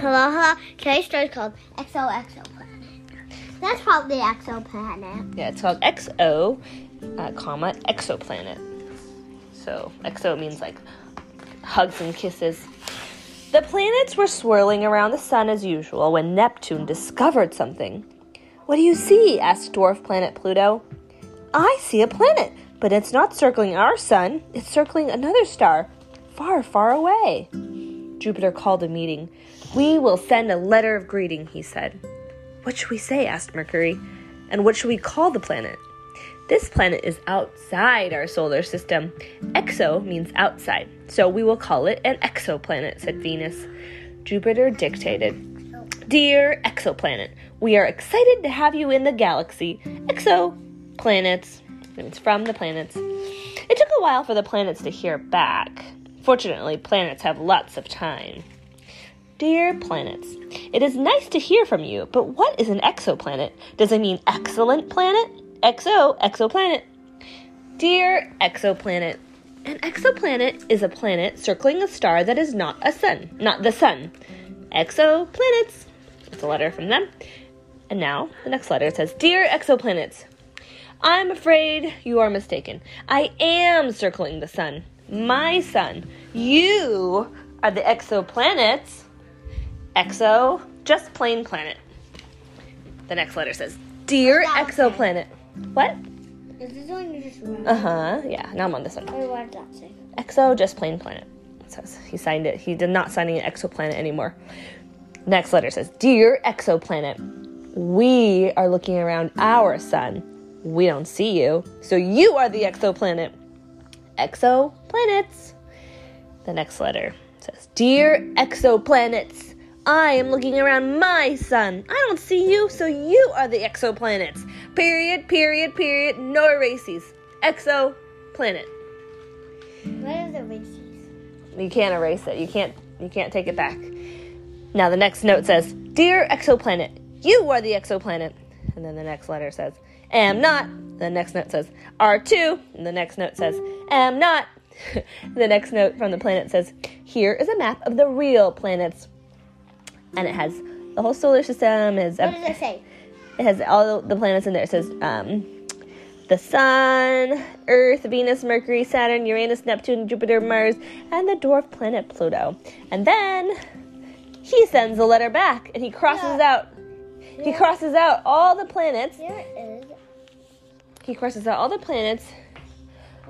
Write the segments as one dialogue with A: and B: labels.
A: hello, hello. Today's story is called XOXO Planet. That's probably exoplanet.
B: Yeah, it's called XO, uh, comma, exoplanet. So XO means like hugs and kisses. The planets were swirling around the sun as usual when Neptune discovered something. What do you see? asked dwarf planet Pluto. I see a planet, but it's not circling our sun, it's circling another star, far, far away. Jupiter called a meeting. We will send a letter of greeting, he said. What should we say? asked Mercury. And what should we call the planet? This planet is outside our solar system. Exo means outside, so we will call it an exoplanet, said Venus. Jupiter dictated Dear exoplanet, we are excited to have you in the galaxy. Exoplanets. It's from the planets. It took a while for the planets to hear back. Fortunately, planets have lots of time. Dear planets, it is nice to hear from you, but what is an exoplanet? Does it mean excellent planet? Exo, exoplanet. Dear exoplanet, an exoplanet is a planet circling a star that is not a sun, not the sun. Exoplanets. It's a letter from them. And now the next letter says, Dear exoplanets, I'm afraid you are mistaken. I am circling the sun, my sun. You are the exoplanets. Exo, just plain planet. The next letter says, Dear
A: That
B: exoplanet. What?
A: Is this one you just read?
B: Uh huh. Yeah, now I'm on this one.
A: Wait, what does that say?
B: Exo, just plain planet. It says he signed it. He did not sign an exoplanet anymore. Next letter says, Dear exoplanet, we are looking around our sun. We don't see you, so you are the exoplanet. Exoplanets. The next letter says, Dear exoplanets, I am looking around my sun. I don't see you, so you are the exoplanets. Period, period, period, no erases. Exoplanet.
A: What is the races?
B: You can't erase it. You can't you can't take it back. Now the next note says, "Dear exoplanet, you are the exoplanet." And then the next letter says, "Am not." The next note says, "R2." And the next note says, "Am not." the next note from the planet says, "Here is a map of the real planets." And it has the whole solar system is
A: What does it say?
B: it has all the planets in there. It says um, the Sun, Earth, Venus, Mercury, Saturn, Uranus, Neptune, Jupiter, Mars, and the dwarf planet Pluto. And then he sends a letter back and he crosses
A: Yeah.
B: out he crosses out all the planets.
A: Is.
B: He crosses out all the planets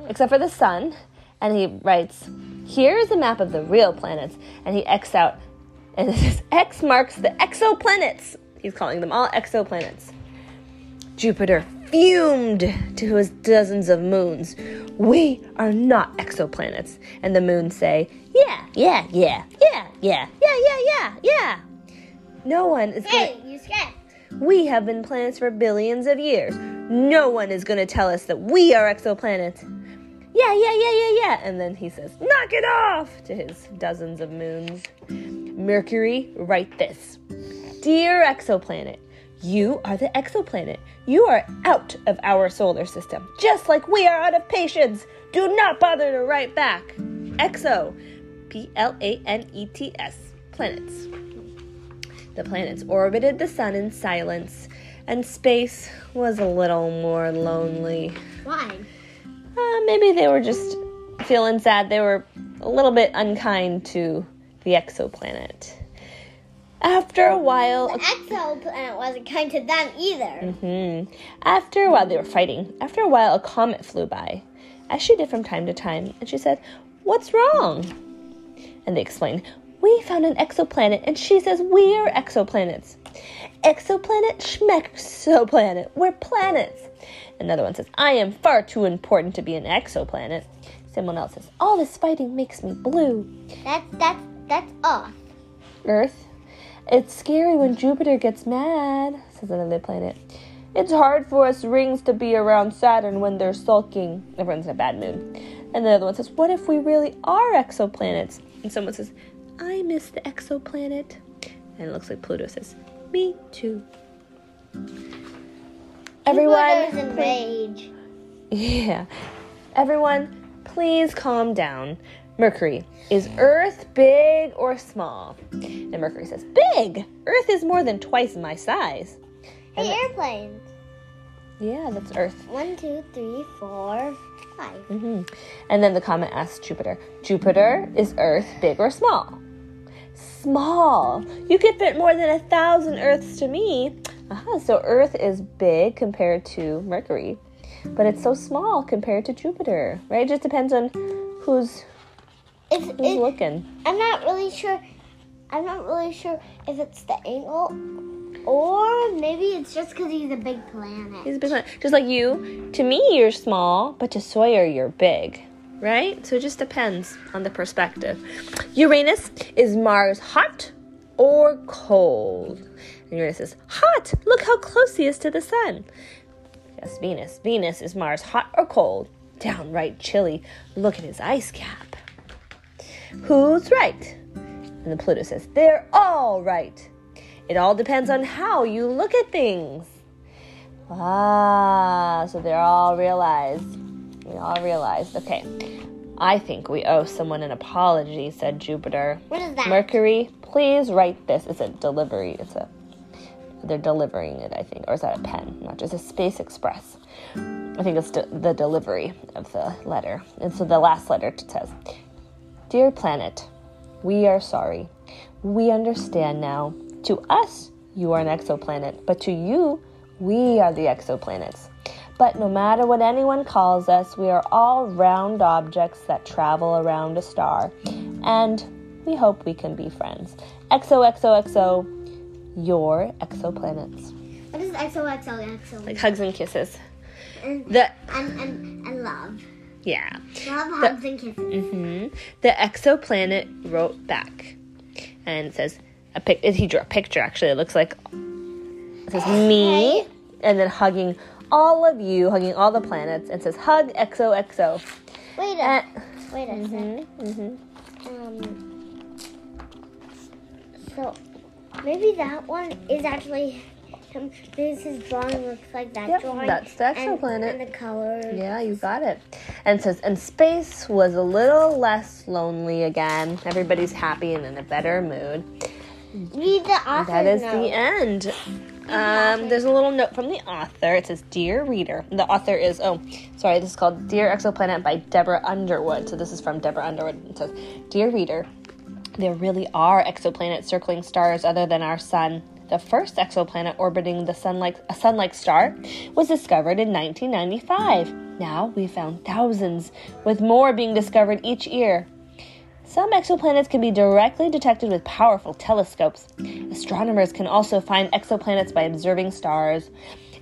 B: except for the sun and he writes, "Here is a map of the real planets." And he X out and says X marks the exoplanets. He's calling them all exoplanets. Jupiter fumed to his dozens of moons. We are not exoplanets. And the moons say, Yeah, yeah, yeah, yeah, yeah, yeah, yeah, yeah, yeah. No one is going
A: Hey, you scared?
B: We have been planets for billions of years. No one is going to tell us that we are exoplanets. Yeah, yeah, yeah, yeah, yeah. And then he says, Knock it off to his dozens of moons. Mercury, write this Dear exoplanet, you are the exoplanet. You are out of our solar system, just like we are out of patience. Do not bother to write back. Exo, P L A N E T S, planets. The planets orbited the sun in silence, and space was a little more lonely.
A: Why?
B: Uh, maybe they were just feeling sad. They were a little bit unkind to the exoplanet. After a while,
A: The exoplanet wasn't kind to them either.
B: Mhm. After a while, they were fighting. After a while, a comet flew by, as she did from time to time, and she said, What's wrong? And they explained, We found an exoplanet, and she says we are exoplanets. Exoplanet, schmexoplanet, we're planets. Another one says, I am far too important to be an exoplanet. Someone else says, All this fighting makes me blue.
A: That's that's that's off.
B: Earth. It's scary when Jupiter gets mad, says another planet. It's hard for us rings to be around Saturn when they're sulking. Everyone's in a bad mood. And the other one says, What if we really are exoplanets? And someone says, I miss the exoplanet. And it looks like Pluto says, Me too. Everyone.
A: In rage.
B: Yeah. Everyone, please calm down. Mercury, is Earth big or small? And Mercury says, Big! Earth is more than twice my size.
A: Hey, airplanes.
B: Yeah, that's Earth.
A: One, two, three, four, five.
B: hmm And then the comet asks Jupiter, Jupiter, is Earth big or small? Small. You could fit more than a thousand Earths to me. Aha, so Earth is big compared to Mercury, but it's so small compared to Jupiter, right? It just depends on who's
A: It's,
B: who's looking.
A: I'm not really sure. I'm not really sure if it's the angle or maybe it's just because he's a big planet.
B: He's a big planet. Just like you, to me you're small, but to Sawyer you're big, right? So it just depends on the perspective. Uranus is Mars hot or cold? And Uranus is hot. Look how close he is to the sun. Yes, Venus. Venus is Mars hot or cold? Downright chilly. Look at his ice cap. Who's right? And the Pluto says, they're all right. It all depends on how you look at things. Ah, so they're all realized. We all realized. Okay. I think we owe someone an apology, said Jupiter.
A: What is that?
B: Mercury, please write this. It's a delivery. It's a they're delivering it, I think, or is that a pen? Not just a Space Express. I think it's de- the delivery of the letter. And so the last letter says, "Dear planet, we are sorry. We understand now. To us, you are an exoplanet, but to you, we are the exoplanets. But no matter what anyone calls us, we are all round objects that travel around a star. And we hope we can be friends. XOXOXO, your exoplanets.
A: What is XOXOXO?
B: Like hugs and kisses.
A: and,
B: The
A: and, and, and love.
B: yeah.
A: Love, hugs, and kisses.
B: Mm-hmm. The exoplanet wrote back, and says a pic. He drew a picture. Actually, it looks like it says me, and then hugging all of you, hugging all the planets, and says hug XOXO.
A: Wait a,
B: Uh,
A: wait a sec.
B: mhm.
A: Um, so maybe that one is actually him because his drawing looks like that
B: Yep,
A: drawing.
B: that's the
A: and-
B: exoplanet.
A: And, the color.
B: Yeah, you got it. And it says, and space was a little less lonely again. Everybody's happy and in a better mood.
A: Read the author's
B: That is
A: note.
B: the end. Um, there's a little note from the author. It says, Dear Reader. The author is, oh, sorry, this is called Dear Exoplanet by Deborah Underwood. So this is from Deborah Underwood. It says, Dear Reader, there really are exoplanets circling stars other than our sun. The first exoplanet orbiting the sun-like, a sun-like star was discovered in 1995. Now we've found thousands, with more being discovered each year. Some exoplanets can be directly detected with powerful telescopes. Astronomers can also find exoplanets by observing stars.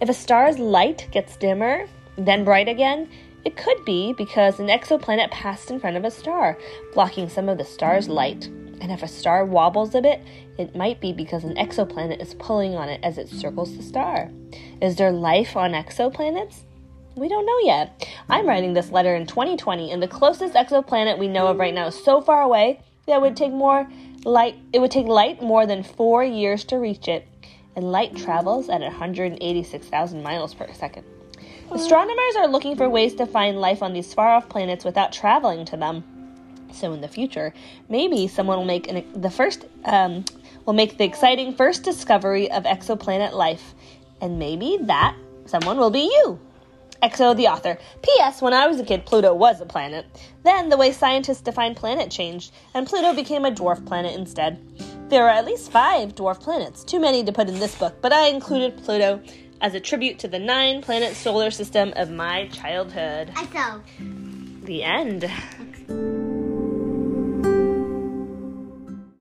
B: If a star's light gets dimmer, then bright again, it could be because an exoplanet passed in front of a star, blocking some of the star's light. And if a star wobbles a bit, it might be because an exoplanet is pulling on it as it circles the star. Is there life on exoplanets? We don't know yet. I'm writing this letter in 2020, and the closest exoplanet we know of right now is so far away that it would take more light. It would take light more than four years to reach it, and light travels at 186,000 miles per second. Astronomers are looking for ways to find life on these far-off planets without traveling to them. So in the future, maybe someone will make an, the first um, will make the exciting first discovery of exoplanet life, and maybe that someone will be you. Exo the author. P.S. When I was a kid, Pluto was a planet. Then the way scientists define planet changed, and Pluto became a dwarf planet instead. There are at least five dwarf planets, too many to put in this book, but I included Pluto as a tribute to the nine planet solar system of my childhood.
A: XO.
B: The end.